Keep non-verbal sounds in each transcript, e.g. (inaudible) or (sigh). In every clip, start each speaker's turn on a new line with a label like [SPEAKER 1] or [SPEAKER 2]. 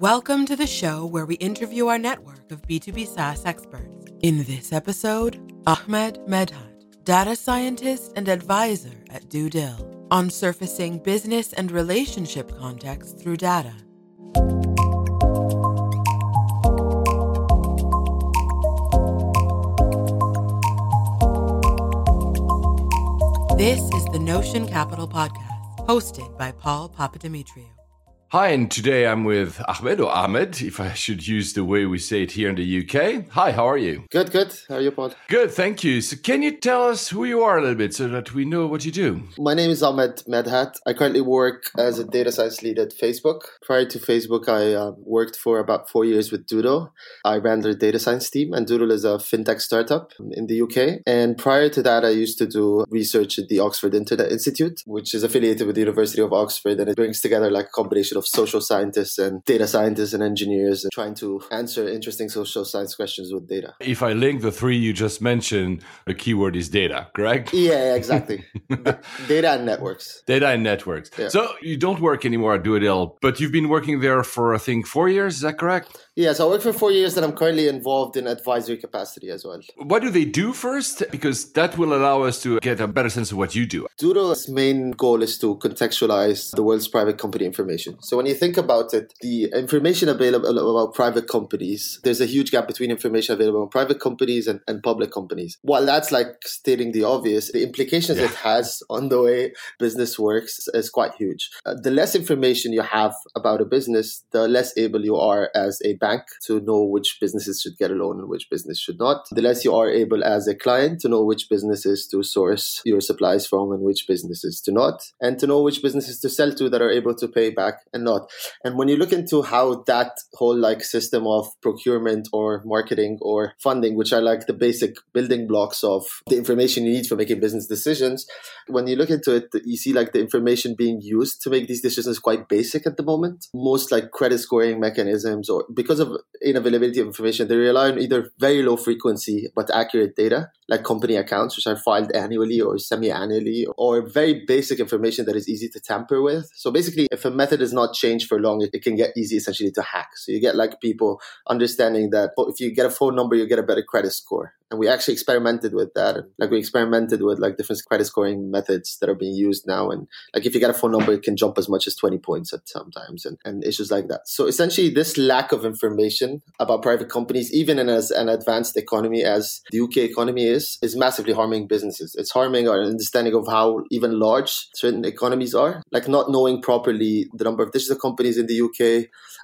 [SPEAKER 1] Welcome to the show where we interview our network of B2B SaaS experts. In this episode, Ahmed Medhat, data scientist and advisor at DueDil, on surfacing business and relationship context through data. This is the Notion Capital Podcast, hosted by Paul Papadimitriou.
[SPEAKER 2] Hi, and today I'm with Ahmed or Ahmed, if I should use the way we say it here in the UK. Hi, how are you?
[SPEAKER 3] Good, good. How are you, Paul?
[SPEAKER 2] Good, thank you. So, can you tell us who you are a little bit so that we know what you do?
[SPEAKER 3] My name is Ahmed Medhat. I currently work as a data science lead at Facebook. Prior to Facebook, I uh, worked for about four years with DueDil. I ran their data science team, and DueDil is a fintech startup in the UK. And prior to that, I used to do research at the Oxford Internet Institute, which is affiliated with the University of Oxford, and it brings together like a combination of social scientists and data scientists and engineers and trying to answer interesting social science questions with data.
[SPEAKER 2] If I link the three you just mentioned, the keyword is data, correct?
[SPEAKER 3] Yeah, exactly. (laughs) data and networks.
[SPEAKER 2] Data and networks. Yeah. So you don't work anymore at DueDil, but you've been working there for, I think, four years. Is that correct?
[SPEAKER 3] Yeah, so I worked for four years and I'm currently involved in advisory capacity as well.
[SPEAKER 2] What do they do first? Because that will allow us to get a better sense of what you do.
[SPEAKER 3] DueDil's main goal is to contextualize the world's private company information. So when you think about it, the information available about private companies, there's a huge gap between information available on private companies and, and public companies. While that's like stating the obvious, the implications yeah. it has on the way business works is quite huge. Uh, the less information you have about a business, the less able you are as a bank to know which businesses should get a loan and which business should not. The less you are able as a client to know which businesses to source your supplies from and which businesses to not, and to know which businesses to sell to that are able to pay back and not. And when you look into how that whole like system of procurement or marketing or funding, which are like the basic building blocks of the information you need for making business decisions, when you look into it, you see like the information being used to make these decisions quite basic at the moment. Most like credit scoring mechanisms or because of inavailability of information, they rely on either very low frequency but accurate data, like company accounts, which are filed annually or semi annually, or very basic information that is easy to tamper with. So basically, if a method is not changed for long, it can get easy essentially to hack. So you get like people understanding that oh, if you get a phone number, you get a better credit score. And we actually experimented with that. Like we experimented with like different credit scoring methods that are being used now. And like if you get a phone number it can jump as much as 20 points at sometimes. And, and issues like that. So essentially this lack of information about private companies even in as an advanced economy as the uk economy is is massively harming businesses. It's harming our understanding of how even large certain economies are. Like not knowing properly the number of digital companies in the uk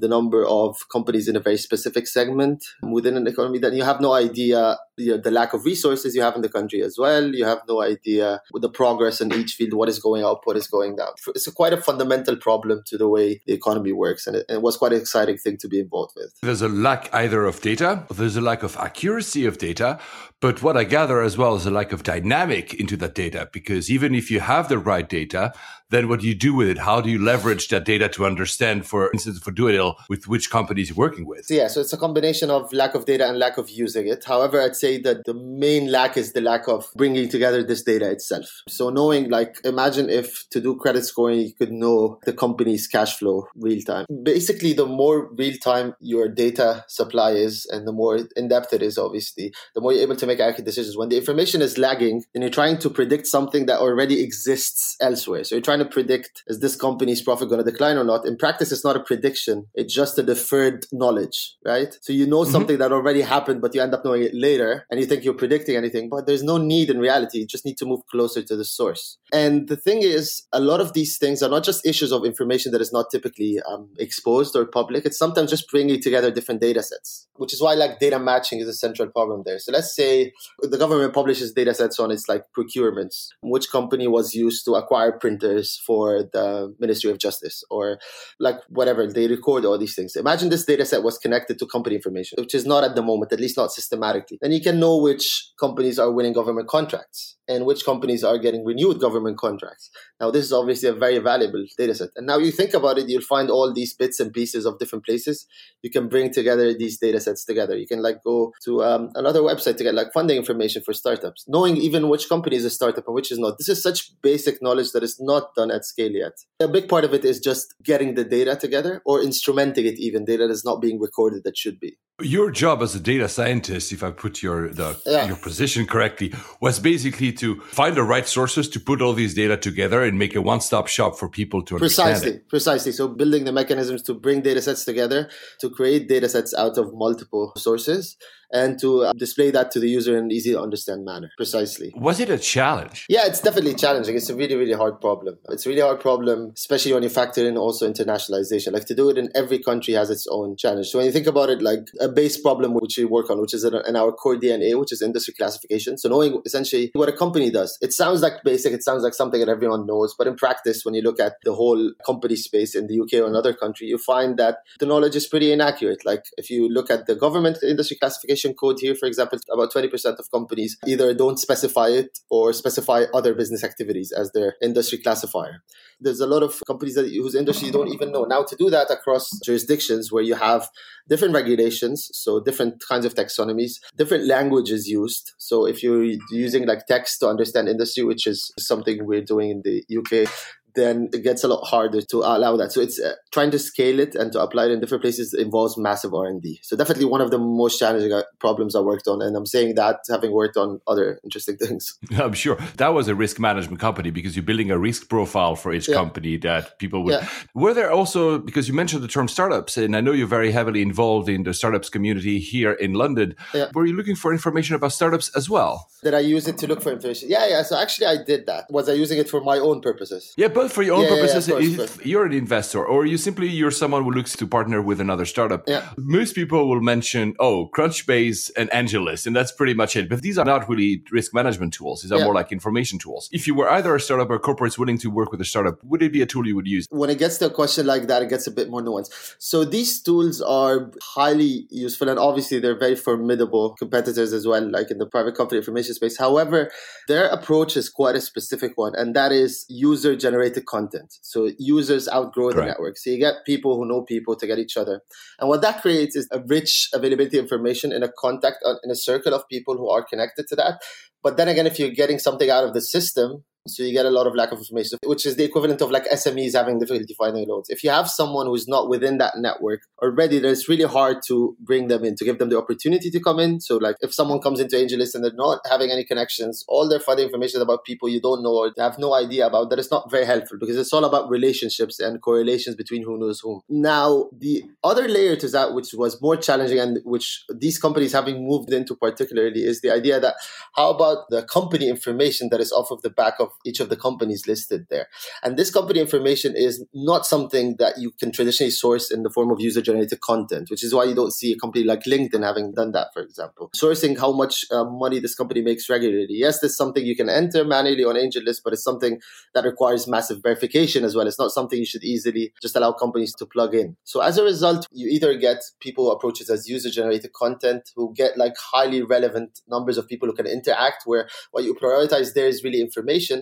[SPEAKER 3] the number of companies in a very specific segment within an economy that you have no idea you know, the lack of resources you have in the country as well. You have no idea with the progress in each field, what is going up, what is going down. It's a quite a fundamental problem to the way the economy works, and it, and it was quite an exciting thing to be involved with.
[SPEAKER 2] There's a lack either of data, there's a lack of accuracy of data, but what I gather as well is a lack of dynamic into that data, because even if you have the right data, then what do you do with it? How do you leverage that data to understand, for instance, for DueDil, with which companies you're working with?
[SPEAKER 3] Yeah, so it's a combination of lack of data and lack of using it. However, I'd say that the main lack is the lack of bringing together this data itself. So knowing, like, imagine if to do credit scoring, you could know the company's cash flow real time. Basically, the more real time your data supply is and the more in depth it is, obviously, the more you're able to make accurate decisions. When the information is lagging, then you're trying to predict something that already exists elsewhere. So you're trying to predict is this company's profit going to decline or not. In practice, it's not a prediction. It's just a deferred knowledge, right? So you know mm-hmm. something that already happened, but you end up knowing it later and you think you're predicting anything, but there's no need in reality. You just need to move closer to the source. And the thing is, a lot of these things are not just issues of information that is not typically um, exposed or public. It's sometimes just bringing together different data sets, which is why like data matching is a central problem there. So let's say the government publishes data sets on its like procurements, which company was used to acquire printers for the Ministry of Justice or like whatever. They record all these things. Imagine this data set was connected to company information, which is not at the moment, at least not systematically. Then you can know which companies are winning government contracts and which companies are getting renewed government contracts. Now, this is obviously a very valuable data set. And now you think about it, you'll find all these bits and pieces of different places. You can bring together these data sets together. You can like go to um, another website to get like funding information for startups, knowing even which company is a startup and which is not. This is such basic knowledge that is not done at scale yet. A big part of it is just getting the data together or instrumenting it even, data that is not being recorded that should be.
[SPEAKER 2] Your job as a data scientist, if I put your the, yeah. your position correctly, was basically to find the right sources to put all these data together and make a one-stop shop for people to
[SPEAKER 3] precisely. Precisely. So building the mechanisms to bring data sets together, to create data sets out of multiple sources, and to uh, display that to the user in an easy to understand manner. Precisely.
[SPEAKER 2] Was it a challenge?
[SPEAKER 3] Yeah, it's definitely challenging. It's a really, really hard problem. It's a really hard problem, especially when you factor in also internationalization. Like to do it in every country has its own challenge. So when you think about it, like a base problem which we work on, which is in our core DNA, which is industry classification. So knowing essentially what a company does. It sounds like basic. It sounds like something that everyone knows. But in practice, when you look at the whole company space in the UK or another country, you find that the knowledge is pretty inaccurate. Like if you look at the government industry classification code here, for example, about 20% of companies either don't specify it or specify other business activities as their industry classifier. There's a lot of companies that whose industry you don't even know. Now, to do that across jurisdictions where you have different regulations, so different kinds of taxonomies, different languages used. So if you're using like text to understand industry, which is something we're doing in the UK, then it gets a lot harder to allow that. So it's uh, trying to scale it and to apply it in different places involves massive R and D. So definitely one of the most challenging uh, problems I worked on, and I'm saying that having worked on other interesting (laughs) things. (laughs)
[SPEAKER 2] I'm sure that was a risk management company because you're building a risk profile for each yeah. company that people would. Yeah. Were there also because you mentioned the term startups, and I know you're very heavily involved in the startups community here in London. Yeah. Were you looking for information about startups as well?
[SPEAKER 3] Did I use it to look for information? Yeah, yeah. So actually, I did that. Was I using it for my own purposes?
[SPEAKER 2] Yeah, but both for your own yeah, purposes. Yeah, course, you're an investor, or you simply you're someone who looks to partner with another startup.
[SPEAKER 3] Yeah.
[SPEAKER 2] Most people will mention, oh, Crunchbase and AngelList, and that's pretty much it. But these are not really risk management tools. These are more like information tools. If you were either a startup or corporates willing to work with a startup, would it be a tool you would use?
[SPEAKER 3] When it gets to a question like that, it gets a bit more nuanced. So these tools are highly useful, and obviously they're very formidable competitors as well, like in the private company information space. However, their approach is quite a specific one, and that is user generated content content. So users outgrow the network. So you get people who know people to get each other. And what that creates is a rich availability of information in a contact, uh, in a circle of people who are connected to that. But then again, if you're getting something out of the system, so you get a lot of lack of information, which is the equivalent of like SMEs having difficulty finding loans. If you have someone who's not within that network already, then it's really hard to bring them in, to give them the opportunity to come in. So like if someone comes into AngelList and they're not having any connections, all their further information about people you don't know or have no idea about, that is not very helpful because it's all about relationships and correlations between who knows whom. Now, the other layer to that, which was more challenging and which these companies having moved into particularly is the idea that how about the company information that is off of the back of each of the companies listed there. And this company information is not something that you can traditionally source in the form of user generated content, which is why you don't see a company like LinkedIn having done that, for example. Sourcing how much uh, money this company makes regularly. Yes, there's something you can enter manually on AngelList, but it's something that requires massive verification as well. It's not something you should easily just allow companies to plug in. So as a result, you either get people approaches as user generated content who get like highly relevant numbers of people who can interact, where what you prioritize there is really information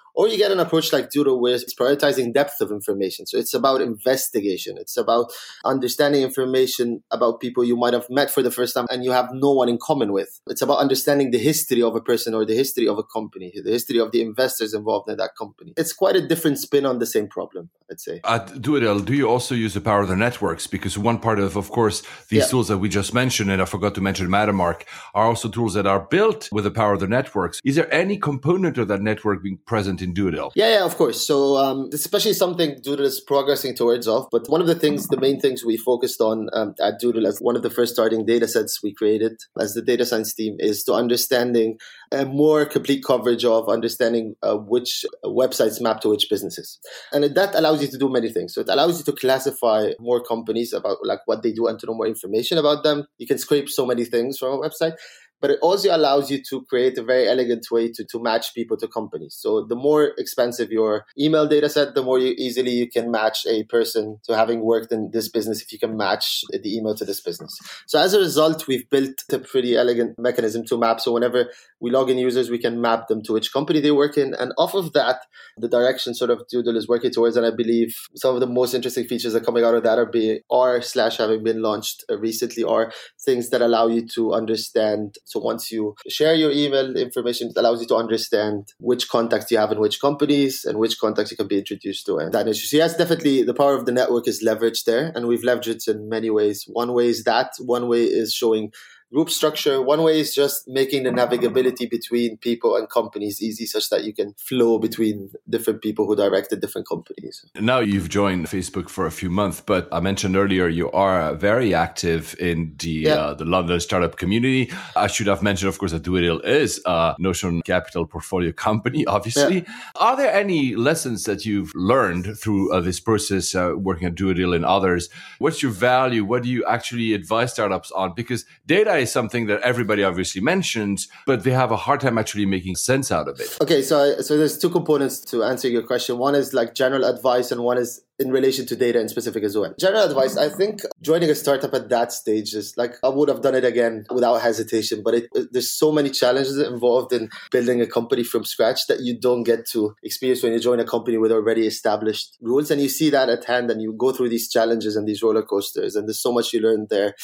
[SPEAKER 3] or you get an approach like DueDil where it's prioritizing depth of information. So it's about investigation. It's about understanding information about people you might have met for the first time and you have no one in common with. It's about understanding the history of a person or the history of a company, the history of the investors involved in that company. It's quite a different spin on the same problem, I'd say.
[SPEAKER 2] Uh, At DueDil, do you also use the power of the networks? Because one part of, of course, these yeah. tools that we just mentioned, and I forgot to mention Mattermark, are also tools that are built with the power of the networks. Is there any component of that network being present in DueDil?
[SPEAKER 3] Yeah, yeah, of course. So, um, especially something DueDil is progressing towards of. But one of the things, the main things we focused on um, at DueDil as one of the first starting data sets we created as the data science team is to understanding a more complete coverage of understanding uh, which websites map to which businesses. And that allows you to do many things. So it allows you to classify more companies about like what they do and to know more information about them. You can scrape so many things from a website but it also allows you to create a very elegant way to, to match people to companies. So the more expensive your email data set, the more you, easily you can match a person to having worked in this business if you can match the email to this business. So as a result, we've built a pretty elegant mechanism to map. So whenever we log in users, we can map them to which company they work in. And off of that, the direction sort of DueDil is working towards. And I believe some of the most interesting features that are coming out of that are being are slash having been launched uh, recently are things that allow you to understand. So once you share your email information, it allows you to understand which contacts you have in which companies and which contacts you can be introduced to and that issue. So yes, definitely the power of the network is leveraged there and we've leveraged it in many ways. One way is that, one way is showing group structure. One way is just making the navigability between people and companies easy such that you can flow between different people who directed different companies.
[SPEAKER 2] Now you've joined Facebook for a few months, but I mentioned earlier you are very active in the yeah. uh, the London startup community. I should have mentioned, of course, that DueDil is a Notion Capital portfolio company, (laughs) obviously. Yeah. Are there any lessons that you've learned through uh, this process, uh, working at DueDil and others? What's your value? What do you actually advise startups on? Because data is something that everybody obviously mentions, but they have a hard time actually making sense out of it.
[SPEAKER 3] Okay, so so there's two components to answer your question. One is like general advice, and one is in relation to data in specific as well. General advice, I think joining a startup at that stage is like I would have done it again without hesitation, but it, there's so many challenges involved in building a company from scratch that you don't get to experience when you join a company with already established rules. And you see that at hand and you go through these challenges and these roller coasters, and there's so much you learn there.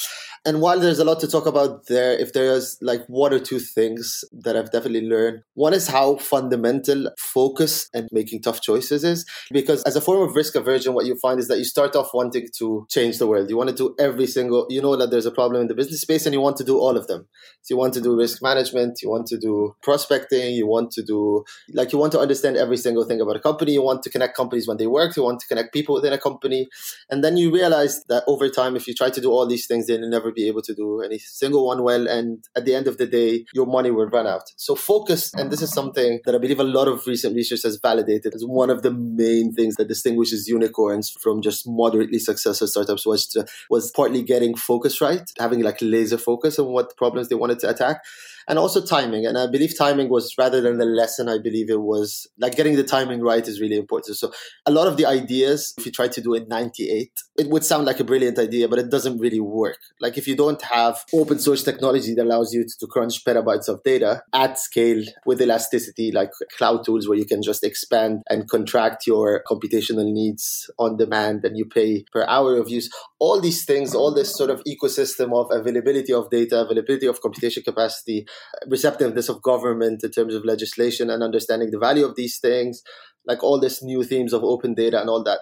[SPEAKER 3] And while there's a lot to talk about there, if there's like one or two things that I've definitely learned, one is how fundamental focus and making tough choices is. Because as a form of risk aversion, what you find is that you start off wanting to change the world. You want to do every single, you know that there's a problem in the business space and you want to do all of them. So you want to do risk management, you want to do prospecting, you want to do, like, you want to understand every single thing about a company. You want to connect companies when they work, you want to connect people within a company. And then you realize that over time, if you try to do all these things, then you'll never be able to do any single one well. And at the end of the day, your money will run out. So focus, and this is something that I believe a lot of recent research has validated as one of the main things that distinguishes unicorn unicorns from just moderately successful startups was to, was partly getting focus right, having like laser focus on what problems they wanted to attack and also timing. And I believe timing was rather than the lesson, I believe it was like getting the timing right is really important. So a lot of the ideas, if you try to do it 98, it would sound like a brilliant idea, but it doesn't really work. Like if you don't have open source technology that allows you to crunch petabytes of data at scale with elasticity, like cloud tools where you can just expand and contract your computational needs on demand and you pay per hour of use, all these things, all this sort of ecosystem of availability of data, availability of computation capacity, receptiveness of government in terms of legislation and understanding the value of these things, like all these new themes of open data and all that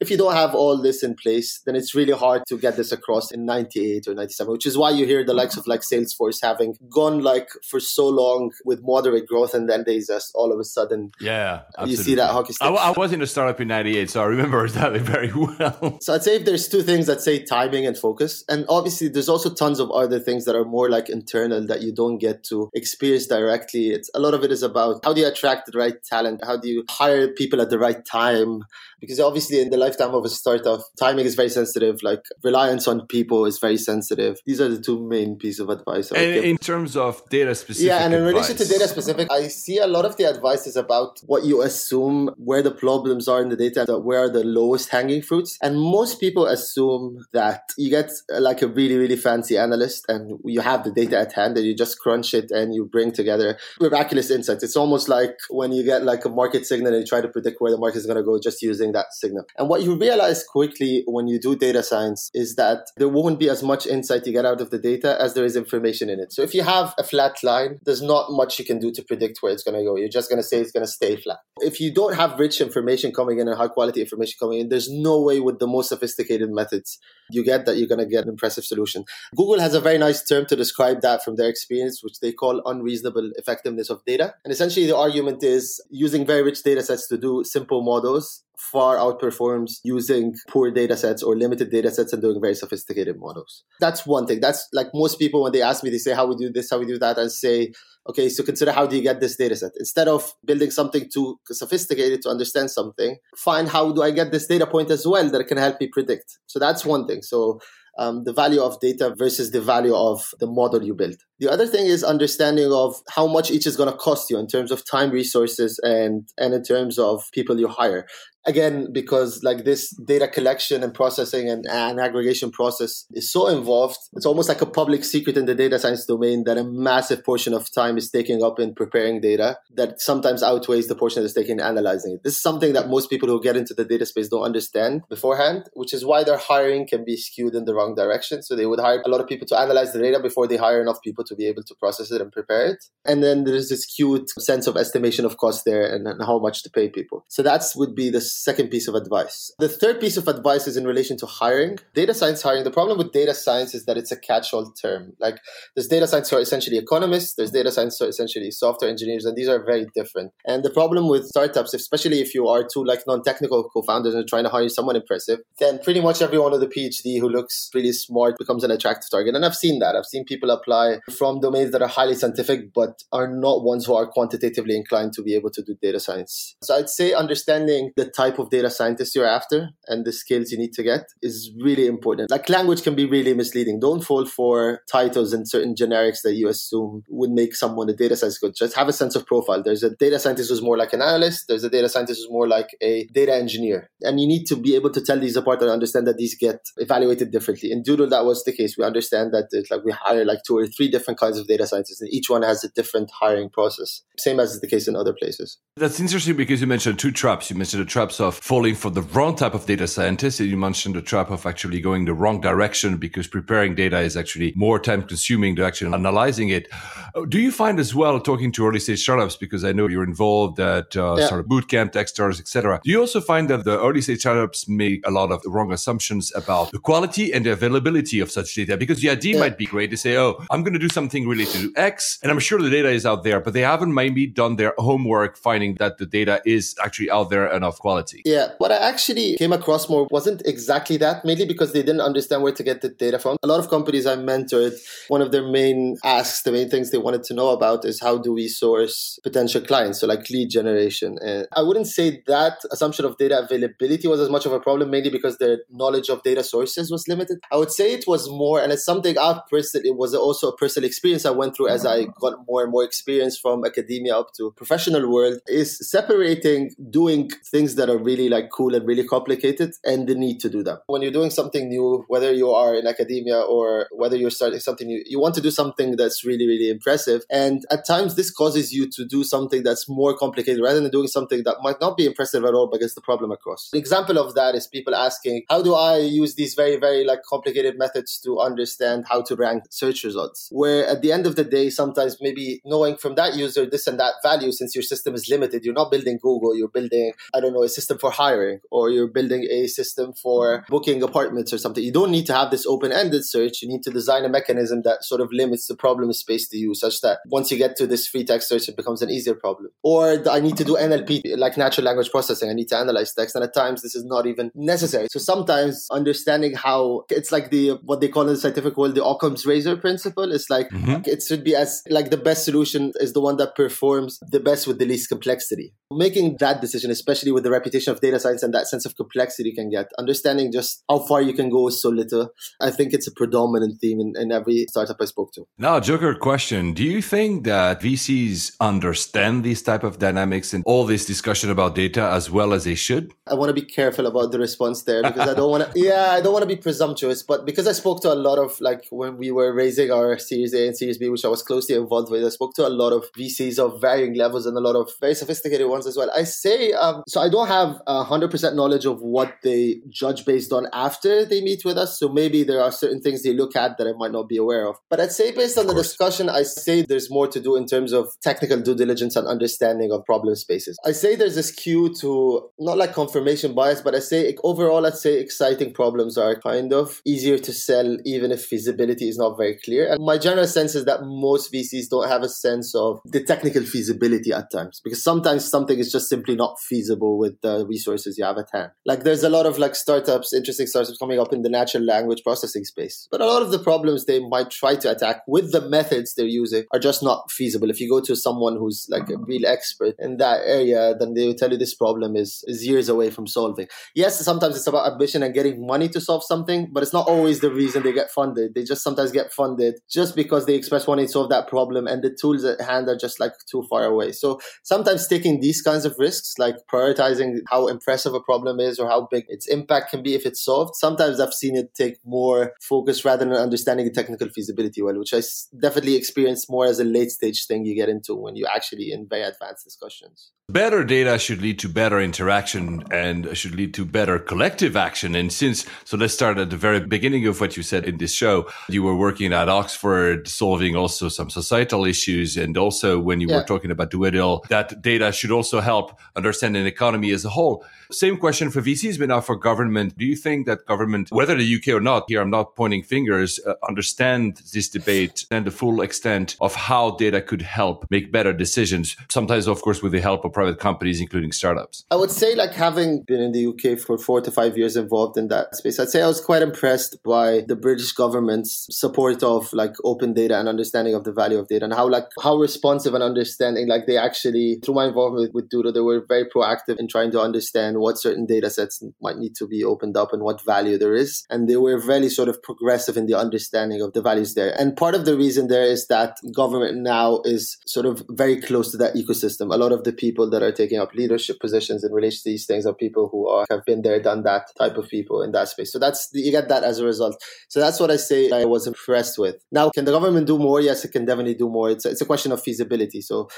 [SPEAKER 3] if you don't have all this in place, then it's really hard to get this across in 98 or 97, which is why you hear the likes of like Salesforce having gone like for so long with moderate growth and then they just all of a sudden.
[SPEAKER 2] Yeah.
[SPEAKER 3] Absolutely. You see that hockey stick.
[SPEAKER 2] I, I was in a startup in 98, so I remember (laughs) that very well.
[SPEAKER 3] So I'd say if there's two things that say timing and focus, and obviously there's also tons of other things that are more like internal that you don't get to experience directly. It's a lot of it is about how do you attract the right talent? How do you hire people at the right time? Because obviously in the lifetime of a startup, timing is very sensitive. Like reliance on people is very sensitive. These are the two main pieces of advice.
[SPEAKER 2] And in terms of data specific,
[SPEAKER 3] yeah, and in
[SPEAKER 2] advice.
[SPEAKER 3] relation to data specific, I see a lot of the advice is about what you assume where the problems are in the data, where are the lowest hanging fruits, and most people assume that you get uh, like a really really fancy analyst and you have the data at hand and you just crunch it and you bring together miraculous insights. It's almost like when you get like a market signal and you try to predict where the market is going to go just using that signal. And what you realize quickly when you do data science is that there won't be as much insight you get out of the data as there is information in it. So if you have a flat line, there's not much you can do to predict where it's going to go. You're just going to say it's going to stay flat. If you don't have rich information coming in and high quality information coming in, there's no way with the most sophisticated methods you get that you're going to get an impressive solution. Google has a very nice term to describe that from their experience, which they call unreasonable effectiveness of data. And essentially the argument is using very rich data sets to do simple models far outperforms using poor data sets or limited data sets and doing very sophisticated models. That's one thing. That's like most people, when they ask me, they say, how we do this, how we do that, and say, okay, so consider how do you get this data set? Instead of building something too sophisticated to understand something, find how do I get this data point as well that can help me predict. So that's one thing. So um, the value of data versus the value of the model you build. The other thing is understanding of how much each is going to cost you in terms of time, resources, and and in terms of people you hire. Again because like this data collection and processing and, and aggregation process is so involved it's almost like a public secret in the data science domain that a massive portion of time is taken up in preparing data that sometimes outweighs the portion that's taken in analyzing it. This is something that most people who get into the data space don't understand beforehand which is why their hiring can be skewed in the wrong direction. So they would hire a lot of people to analyze the data before they hire enough people to be able to process it and prepare it and then there's this cute sense of estimation of cost there and, and how much to pay people so that's would be the second piece of advice. The third piece of advice is in relation to hiring. Data science hiring, the problem with data science is that it's a catch all term. Like there's data science who are essentially economists, there's data science who are essentially software engineers, and these are very different. And the problem with startups, especially if you are two like non technical co founders and trying to hire someone impressive, then pretty much everyone with a PhD who looks really smart becomes an attractive target. And I've seen that. I've seen people apply from domains that are highly scientific, but are not ones who are quantitatively inclined to be able to do data science. So I'd say understanding the type of data scientist you're after and the skills you need to get is really important. Like language can be really misleading. Don't fall for titles and certain generics that you assume would make someone a data scientist good. Just have a sense of profile. There's a data scientist who's more like an analyst. There's a data scientist who's more like a data engineer. And you need to be able to tell these apart and understand that these get evaluated differently. In DueDil, that was the case. We understand that it's like we hire like two or three different kinds of data scientists and each one has a different hiring process. Same as is the case in other places.
[SPEAKER 2] That's interesting because you mentioned two traps. You mentioned the traps of falling for the wrong type of data scientist. And you mentioned the trap of actually going the wrong direction because preparing data is actually more time consuming than actually analyzing it. Uh, do you find as well talking to early stage startups because I know you're involved at uh, yeah. sort of bootcamp, Techstars, etc. Do you also find that the early stage startups make a lot of wrong assumptions about the quality and the availability of such data? Because the idea yeah. might be great to say, "Oh, I'm going to do something related to X," and I'm sure the data is out there, but they haven't maybe done their homework finding that the data is actually out there and of quality.
[SPEAKER 3] Yeah, what I actually came across more wasn't exactly that, mainly because they didn't understand where to get the data from. A lot of companies I mentored, one of their main asks, the main things they wanted to know about is how do we source potential clients? So like lead generation. And I wouldn't say that assumption of data availability was as much of a problem, mainly because their knowledge of data sources was limited. I would say it was more, and it's something I've personally, it was also a personal experience I went through as I mm-hmm. got more and more experience from academia up to professional world, is separating doing things that are really like cool and really complicated and the need to do them. When you're doing something new, whether you are in academia or whether you're starting something new, you want to do something that's really, really impressive. And at times, this causes you to do something that's more complicated rather than doing something that might not be impressive at all but gets the problem across. An example of that is people asking, how do I use these very, very like complicated methods to understand how to rank search results? Where Uh, at the end of the day, sometimes maybe knowing from that user this and that value, since your system is limited, you're not building Google, you're building, I don't know, a system for hiring or you're building a system for booking apartments or something. You don't need to have this open ended search. You need to design a mechanism that sort of limits the problem space to you such that once you get to this free text search, it becomes an easier problem. Or I need to do NLP, like natural language processing. I need to analyze text. And at times, this is not even necessary. So sometimes understanding how it's like the, what they call in the scientific world, the Occam's razor principle. It's like, mm-hmm. it should be as like the best solution is the one that performs the best with the least complexity. Making that decision, especially with the reputation of data science and that sense of complexity can get, understanding just how far you can go with so little. I think it's a predominant theme in, in every startup I spoke to.
[SPEAKER 2] Now, Joker question. Do you think that VCs understand these type of dynamics and all this discussion about data as well as they should?
[SPEAKER 3] I want to be careful about the response there because I don't want to, (laughs) yeah, I don't want to be presumptuous, but because I spoke to a lot of, like, when we were raising our Series A and Series B, which I was closely involved with, I spoke to a lot of VCs of varying levels and a lot of very sophisticated ones as well. I say, um, so I don't have 100% knowledge of what they judge based on after they meet with us. So maybe there are certain things they look at that I might not be aware of. But I'd say based on the discussion, I say there's more to do in terms of technical due diligence and understanding of problem spaces. I say there's a skew to not like confirmation bias, but I say overall, I'd say exciting problems are kind of easier to sell even if feasibility is not very clear. And my general sense is that most VCs don't have a sense of the technical feasibility at times because sometimes something is just simply not feasible with the resources you have at hand. Like there's a lot of like startups, interesting startups coming up in the natural language processing space. But a lot of the problems they might try to attack with the methods they're using are just not feasible. If you go to someone who's like a real expert in that area, then they will tell you this problem is, is years away from solving. Yes, sometimes it's about ambition and getting money to solve something, but it's not always the reason they get funded. They just sometimes get funded just because because they express wanting to solve that problem and the tools at hand are just like too far away. So sometimes taking these kinds of risks, like prioritizing how impressive a problem is or how big its impact can be if it's solved, sometimes I've seen it take more focus rather than understanding the technical feasibility well, which I definitely experienced more as a late stage thing you get into when you actually in very advanced discussions.
[SPEAKER 2] Better data should lead to better interaction and should lead to better collective action. And since, so let's start at the very beginning of what you said in this show. You were working at Oxford, solving also some societal issues. And also when you yeah. were talking about Duedil, that data should also help understand an economy as a whole. Same question for VCs, but now for government. Do you think that government, whether the UK or not, here I'm not pointing fingers, uh, understand this debate and the full extent of how data could help make better decisions? Sometimes, of course, with the help of private companies, including startups.
[SPEAKER 3] I would say, like having been in the UK for four to five years involved in that space, I'd say I was quite impressed by the British government's support of like open data and understanding of the value of data and how like how responsive and understanding like they actually through my involvement with, with DueDil, they were very proactive in trying to understand what certain data sets might need to be opened up and what value there is. And they were very sort of progressive in the understanding of the values there. And part of the reason there is that government now is sort of very close to that ecosystem. A lot of the people that are taking up leadership positions in relation to these things are people who are have been there, done that type of people in that space. So that's you get that as a result. So that's what I say I was impressed with. Now, can the government do more? Yes, it can definitely do more. It's a, it's a question of feasibility. So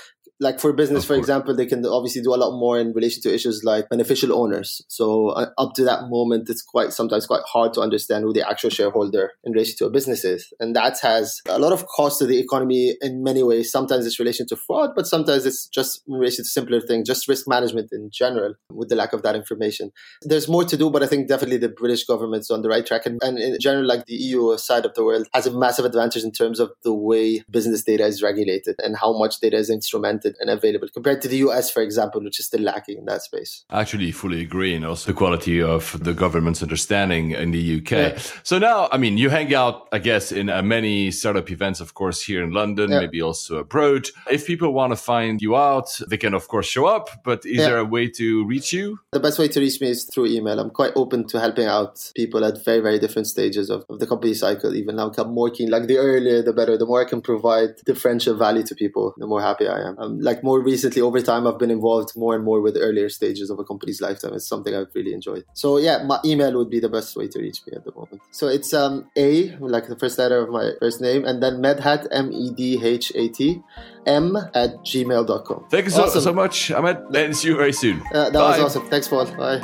[SPEAKER 3] like for business, for example, they can obviously do a lot more in relation to issues like beneficial owners. So uh, up to that moment, it's quite sometimes quite hard to understand who the actual shareholder in relation to a business is, and that has a lot of cost to the economy in many ways. Sometimes it's relation to fraud, but sometimes it's just in relation to simpler things, just risk management in general. With the lack of that information, there's more to do, but I think definitely the British government's on the right track, and, and in general, like the EU side of the world has a massive advantage in terms of the way business data is regulated and how much data is instrumented and available compared to the US, for example, which is still lacking in that space.
[SPEAKER 2] Actually, fully agree. And also the quality of the government's understanding in the UK. Yeah. So now, I mean, you hang out, I guess, in uh, many startup events, of course, here in London, yeah. maybe also abroad. If people want to find you out, they can, of course, show up. But is yeah. there a way to reach you?
[SPEAKER 3] The best way to reach me is through email. I'm quite open to helping out people at very, very different stages of, of the company cycle. Even now, I'm more keen. Like the earlier, the better. The more I can provide differential value to people, the more happy I am. I'm like more recently over time i've been involved more and more with earlier stages of a company's lifetime. It's something i've really enjoyed. So yeah my email would be the best way to reach me at the moment. So it's um a like the first letter of my first name and then medhat m-e-d-h-a-t m at gmail.com
[SPEAKER 2] thank you so, awesome. so much. Ahmed and see you very soon.
[SPEAKER 3] Uh, that Bye. was awesome. Thanks paul. Bye